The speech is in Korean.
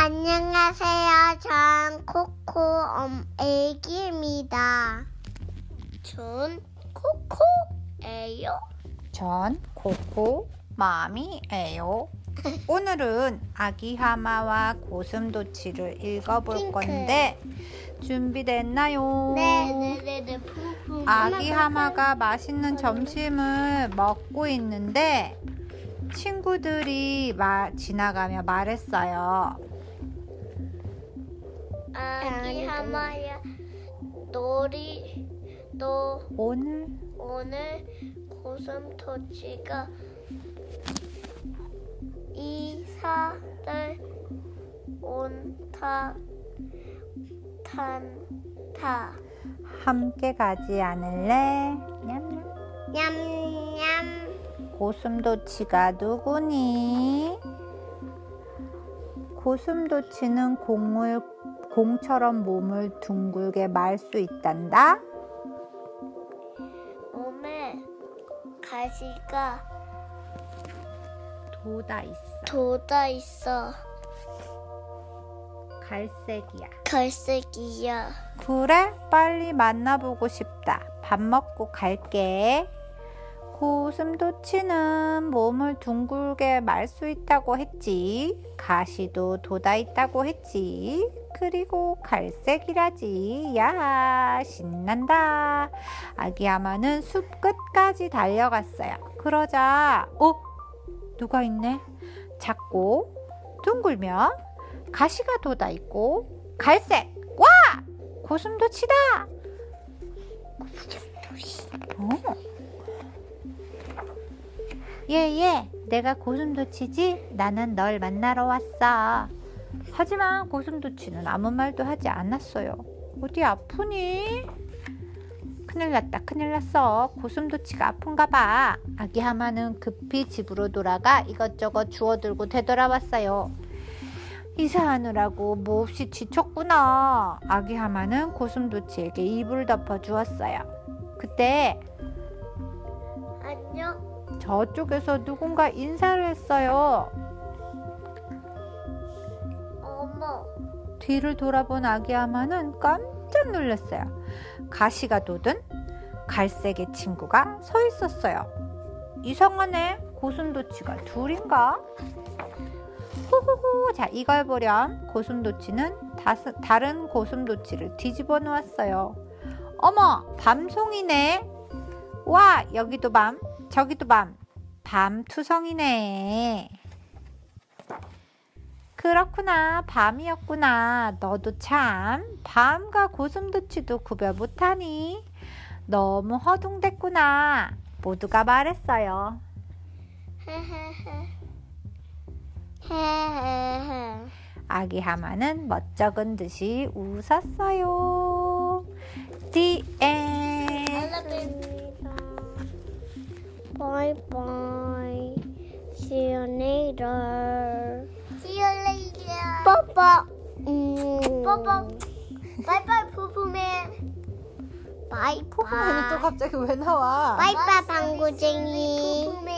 안녕하세요. 전 코코 엄 애기입니다. 전 코코예요. 전 코코 마미예요. 오늘은 아기 하마와 고슴도치를 읽어볼 핑크. 건데 준비됐나요? 네 네 네 네. 아기 하마가 맛있는 점심을 먹고 있는데 친구들이 마, 지나가며 말했어요. 아기 하마야 놀이 너 오늘 오늘 고슴도치가 이사를 온다 탄다 함께 가지 않을래? 냠냠. 냠냠 고슴도치가 누구니? 고슴도치는 공을 공처럼 몸을 둥글게 말 수 있단다. 몸에 가시가 돋아 있어. 돋아 있어 갈색이야. 갈색이야 그래? 빨리 만나보고 싶다. 밥 먹고 갈게. 고슴도 치는 몸을 둥글게 말 수 있다고 했지. 가시도 돋아 있다고 했지. 그리고 갈색이라지. 야, 신난다. 아기 하마는 숲 끝까지 달려갔어요. 그러자, 어? 누가 있네? 작고, 둥글며, 가시가 돋아 있고, 갈색! 와! 고슴도 치다! 어. 예, 예, 내가 고슴도치지? 나는 널 만나러 왔어. 하지만 고슴도치는 아무 말도 하지 않았어요. 어디 아프니? 큰일 났다, 큰일 났어. 고슴도치가 아픈가 봐. 아기 하마는 급히 집으로 돌아가 이것저것 주워들고 되돌아왔어요. 이사하느라고 몹시 지쳤구나. 아기 하마는 고슴도치에게 이불 덮어 주었어요. 그때 안녕 저쪽에서 누군가 인사를 했어요. 어머 뒤를 돌아본 아기 하마는 깜짝 놀랐어요. 가시가 돋은 갈색의 친구가 서 있었어요. 이상하네. 고슴도치가 둘인가? 호호호. 자, 이걸 보렴. 고슴도치는 다스, 다른 고슴도치를 뒤집어 놓았어요. 어머, 밤송이네. 와, 여기도 밤, 저기도 밤. 밤투성이네. 그렇구나. 밤이었구나. 너도 참 밤과 고슴도치도 구별 못하니. 너무 허둥댔구나. 모두가 말했어요. 아기 하마는 멋쩍은 듯이 웃었어요. The end. Bye bye. See you later. See you later. 뽀뽀. 음. 뽀뽀. Bye bye 푸푸맨. Bye 포크맨은 또 bye. 갑자기 왜 나와? Bye bye 방구쟁이. 푸푸맨.